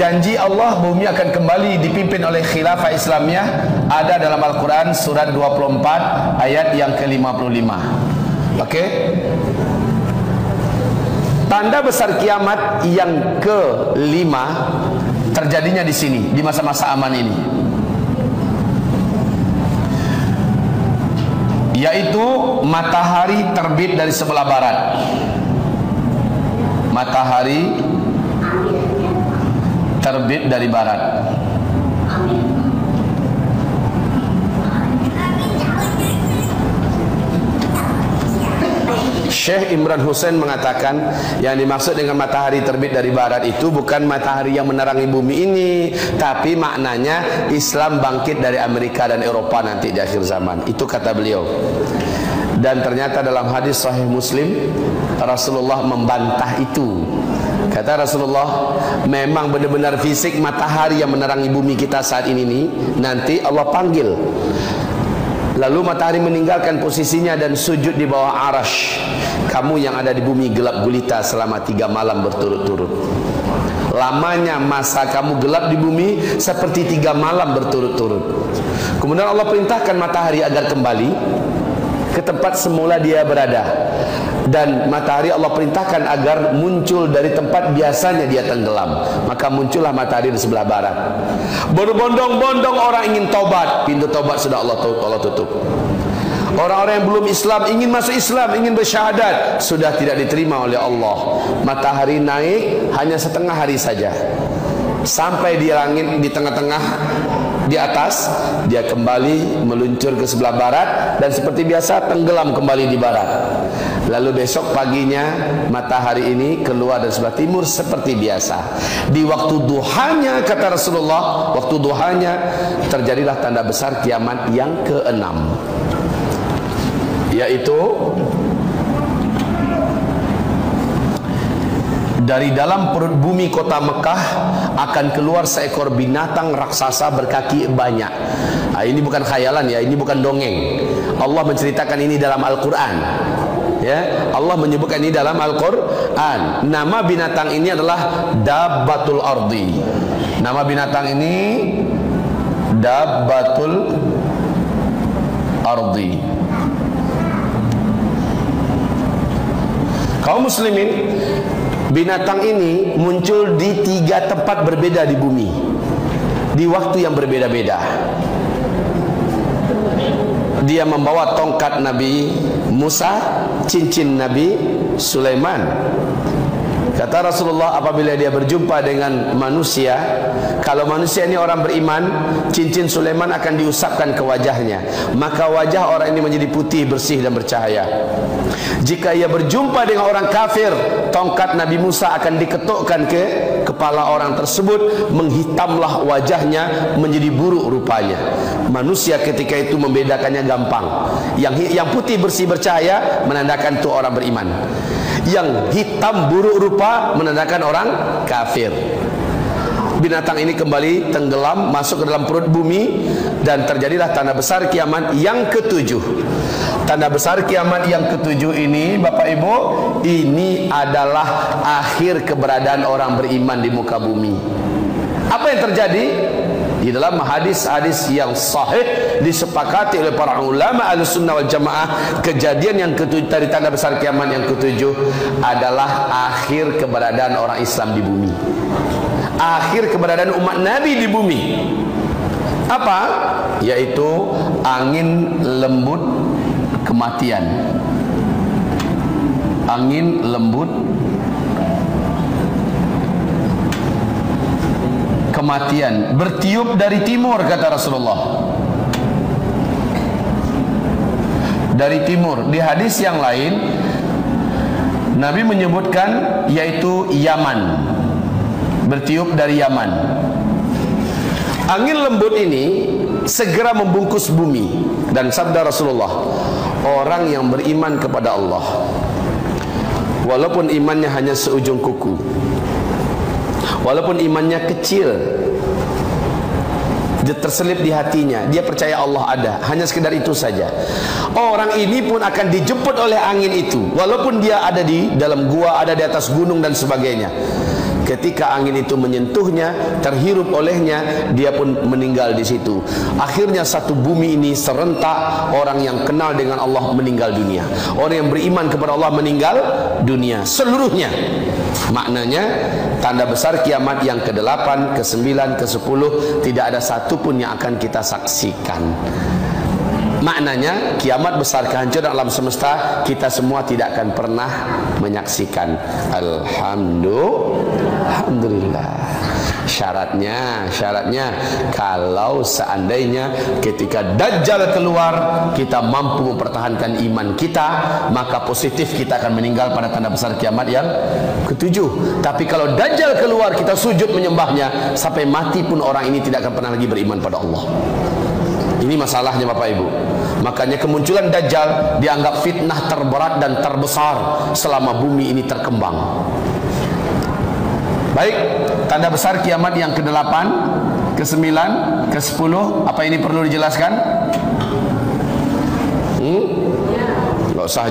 janji Allah bumi akan kembali dipimpin oleh khilafah Islamiyah ada dalam Al-Quran surat 24 ayat yang ke-55 oke tanda besar kiamat yang kelima terjadinya di sini di masa-masa aman ini. Yaitu matahari terbit dari sebelah barat. Matahari terbit dari barat. Syekh Imran Hussein mengatakan yang dimaksud dengan matahari terbit dari barat itu bukan matahari yang menerangi bumi ini tapi maknanya Islam bangkit dari Amerika dan Eropa nanti di akhir zaman. Itu kata beliau. Dan ternyata dalam hadis sahih Muslim Rasulullah membantah itu kata Rasulullah memang benar-benar fisik matahari yang menerangi bumi kita saat ini nih nanti Allah panggil Lalu matahari meninggalkan posisinya dan sujud di bawah arash. Kamu yang ada di bumi gelap gulita selama tiga malam berturut-turut. Lamanya masa kamu gelap di bumi seperti tiga malam berturut-turut. Kemudian Allah perintahkan matahari agar kembali ke tempat semula dia berada. Dan matahari Allah perintahkan agar muncul dari tempat biasanya dia tenggelam. Maka muncullah matahari di sebelah barat. Berbondong-bondong orang ingin tobat pintu tobat sudah Allah tutup, Allah tutup. Orang-orang yang belum Islam ingin masuk Islam, ingin bersyahadat, sudah tidak diterima oleh Allah. Matahari naik hanya setengah hari saja. Sampai di langit di tengah-tengah di atas dia kembali meluncur ke sebelah barat dan seperti biasa tenggelam kembali di barat. Lalu besok paginya matahari ini keluar dari sebelah timur seperti biasa. Di waktu duhanya kata Rasulullah waktu duhanya terjadilah tanda besar kiamat yang keenam yaitu dari dalam perut bumi kota Mekah akan keluar seekor binatang raksasa berkaki banyak. Nah, ini bukan khayalan ya, ini bukan dongeng. Allah menceritakan ini dalam Al-Qur'an. Ya, Allah menyebutkan ini dalam Al-Qur'an. Nama binatang ini adalah Dabbatul Ardi. Nama binatang ini Dabbatul Ardi. Kaum muslimin Binatang ini muncul di tiga tempat berbeda di bumi. Di waktu yang berbeda-beda. Dia membawa tongkat Nabi Musa Cincin Nabi Sulaiman Kata Rasulullah apabila dia berjumpa dengan manusia Kalau manusia ini orang beriman Cincin Sulaiman akan diusapkan ke wajahnya. Maka wajah orang ini menjadi putih, bersih dan bercahaya. Jika ia berjumpa dengan orang kafir Tongkat Nabi Musa akan diketukkan ke kepala orang tersebut Menghitamlah wajahnya menjadi buruk rupanya. Manusia ketika itu membedakannya gampang. Yang yang putih, bersih, bercahaya Menandakan itu orang beriman yang hitam buruk rupa menandakan orang kafir. Binatang ini kembali tenggelam masuk ke dalam perut bumi dan terjadilah tanda besar kiamat yang ketujuh. Tanda besar kiamat yang ketujuh ini Bapak Ibu ini adalah akhir keberadaan orang beriman di muka bumi. Apa yang terjadi di dalam hadis-hadis yang sahih disepakati oleh para ulama al-sunnah wal jamaah kejadian yang ketujuh dari tanda besar kiamat yang ketujuh adalah akhir keberadaan orang Islam di bumi. Akhir keberadaan umat Nabi di bumi. Apa? yaitu angin lembut kematian. Angin lembut kematian bertiup dari timur kata Rasulullah. Dari timur. Di hadis yang lain Nabi menyebutkan yaitu Yaman. Bertiup dari Yaman. Angin lembut ini segera membungkus bumi. Dan sabda Rasulullah orang yang beriman kepada Allah. Walaupun imannya hanya seujung kuku walaupun imannya kecil dia terselip di hatinya dia percaya Allah ada hanya sekedar itu saja. Orang ini pun akan dijemput oleh angin itu walaupun dia ada di dalam gua ada di atas gunung dan sebagainya ketika angin itu menyentuhnya terhirup olehnya dia pun meninggal di situ. Akhirnya satu bumi ini serentak orang yang kenal dengan Allah meninggal dunia. Orang yang beriman kepada Allah meninggal dunia seluruhnya. Maknanya tanda besar kiamat yang ke-8, ke-9, ke-10 tidak ada satu pun yang akan kita saksikan maknanya kiamat besar kehancuran alam semesta kita semua tidak akan pernah menyaksikan. Alhamdulillah. Syaratnya syaratnya kalau seandainya ketika dajjal keluar kita mampu mempertahankan iman kita maka positif kita akan meninggal pada tanda besar kiamat yang ketujuh. Tapi kalau dajjal keluar kita sujud menyembahnya sampai mati pun orang ini tidak akan pernah lagi beriman pada Allah. Ini masalahnya Bapak Ibu. Makanya kemunculan Dajjal dianggap fitnah terberat dan terbesar selama bumi ini terkembang. Baik, tanda besar kiamat yang ke-8, ke-9, ke-10, apa ini perlu dijelaskan? Hmm? Enggak usah.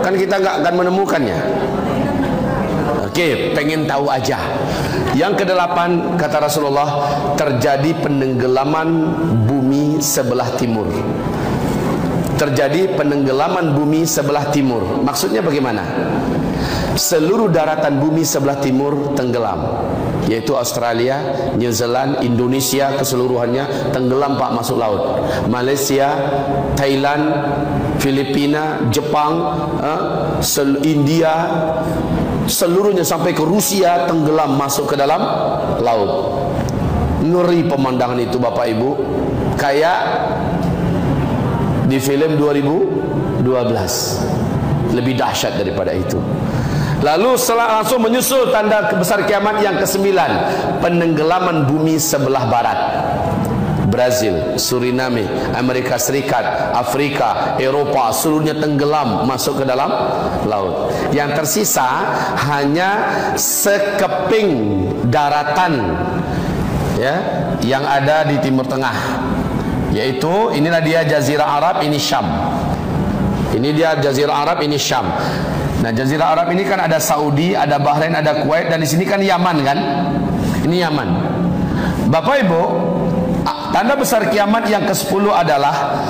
Kan kita enggak akan menemukannya. Okey, pengen tahu aja. Yang kedelapan kata Rasulullah terjadi penenggelaman bumi sebelah timur. Terjadi penenggelaman bumi sebelah timur. Maksudnya bagaimana? Seluruh daratan bumi sebelah timur tenggelam yaitu Australia, New Zealand, Indonesia keseluruhannya tenggelam pak masuk laut. Malaysia, Thailand, Filipina, Jepang, eh, India, seluruhnya sampai ke Rusia tenggelam masuk ke dalam laut ngeri pemandangan itu Bapak Ibu. Kayak di film 2012 lebih dahsyat daripada itu. Lalu setelah langsung menyusul tanda besar kiamat yang ke-9 penenggelaman bumi sebelah barat. Brazil, Suriname, Amerika Serikat, Afrika, Eropa, seluruhnya tenggelam masuk ke dalam laut. Yang tersisa hanya sekeping daratan ya yang ada di Timur Tengah. Yaitu inilah dia Jazirah Arab, ini Syam. Ini dia Jazirah Arab, ini Syam. Nah, Jazirah Arab ini kan ada Saudi, ada Bahrain, ada Kuwait dan di sini kan Yaman kan? Ini Yaman. Bapak Ibu, Tanda besar kiamat yang ke-10 adalah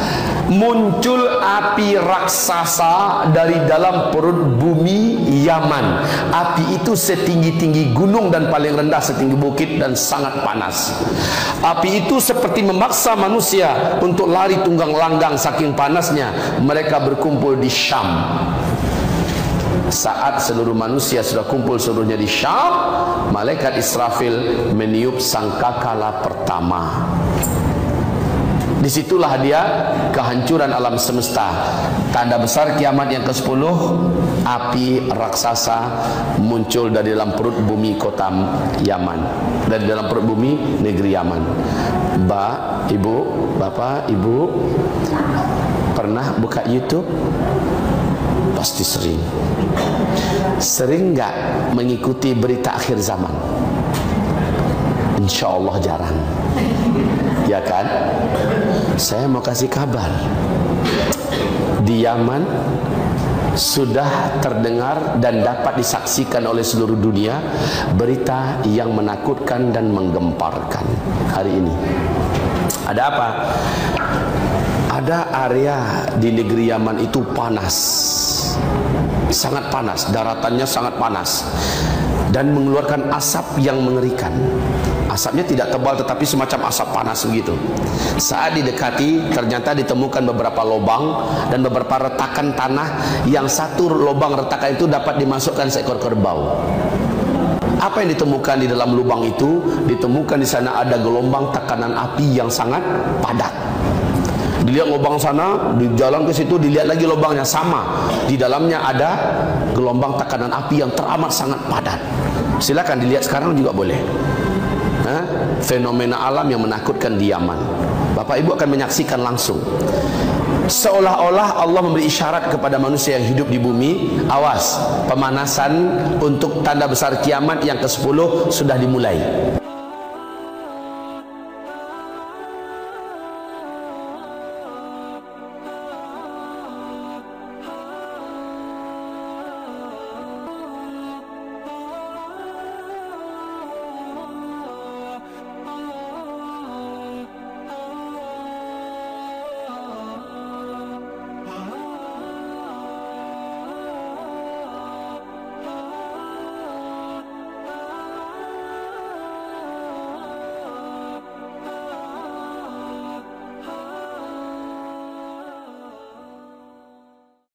muncul api raksasa dari dalam perut bumi Yaman. Api itu setinggi-tinggi gunung dan paling rendah setinggi bukit dan sangat panas. Api itu seperti memaksa manusia untuk lari tunggang langgang saking panasnya. Mereka berkumpul di Syam. Saat seluruh manusia sudah kumpul seluruhnya di Syam, malaikat Israfil meniup sangkakala pertama. Di situlah dia kehancuran alam semesta. Tanda besar kiamat yang ke-10, api raksasa muncul dari dalam perut bumi kota Yaman. Dari dalam perut bumi negeri Yaman. Mbak, Ibu, Bapak, Ibu pernah buka YouTube? Pasti sering. Sering enggak mengikuti berita akhir zaman? Insya Allah jarang ya kan saya mau kasih kabar. Di Yaman sudah terdengar dan dapat disaksikan oleh seluruh dunia berita yang menakutkan dan menggemparkan hari ini. Ada apa? Ada area di negeri Yaman itu panas. Sangat panas daratannya sangat panas. Dan mengeluarkan asap yang mengerikan asapnya tidak tebal tetapi semacam asap panas begitu. Saat didekati ternyata ditemukan beberapa lubang dan beberapa retakan tanah yang satu lubang retakan itu dapat dimasukkan seekor kerbau. Apa yang ditemukan di dalam lubang itu? Ditemukan di sana ada gelombang tekanan api yang sangat padat. Dilihat lubang sana di jalan ke situ dilihat lagi lubangnya. Sama di dalamnya ada gelombang tekanan api yang teramat sangat padat. Silakan dilihat sekarang juga boleh ha? fenomena alam yang menakutkan di Yaman. Bapak Ibu akan menyaksikan langsung. Seolah-olah Allah memberi isyarat kepada manusia yang hidup di bumi awas pemanasan untuk tanda besar kiamat yang ke-10 sudah dimulai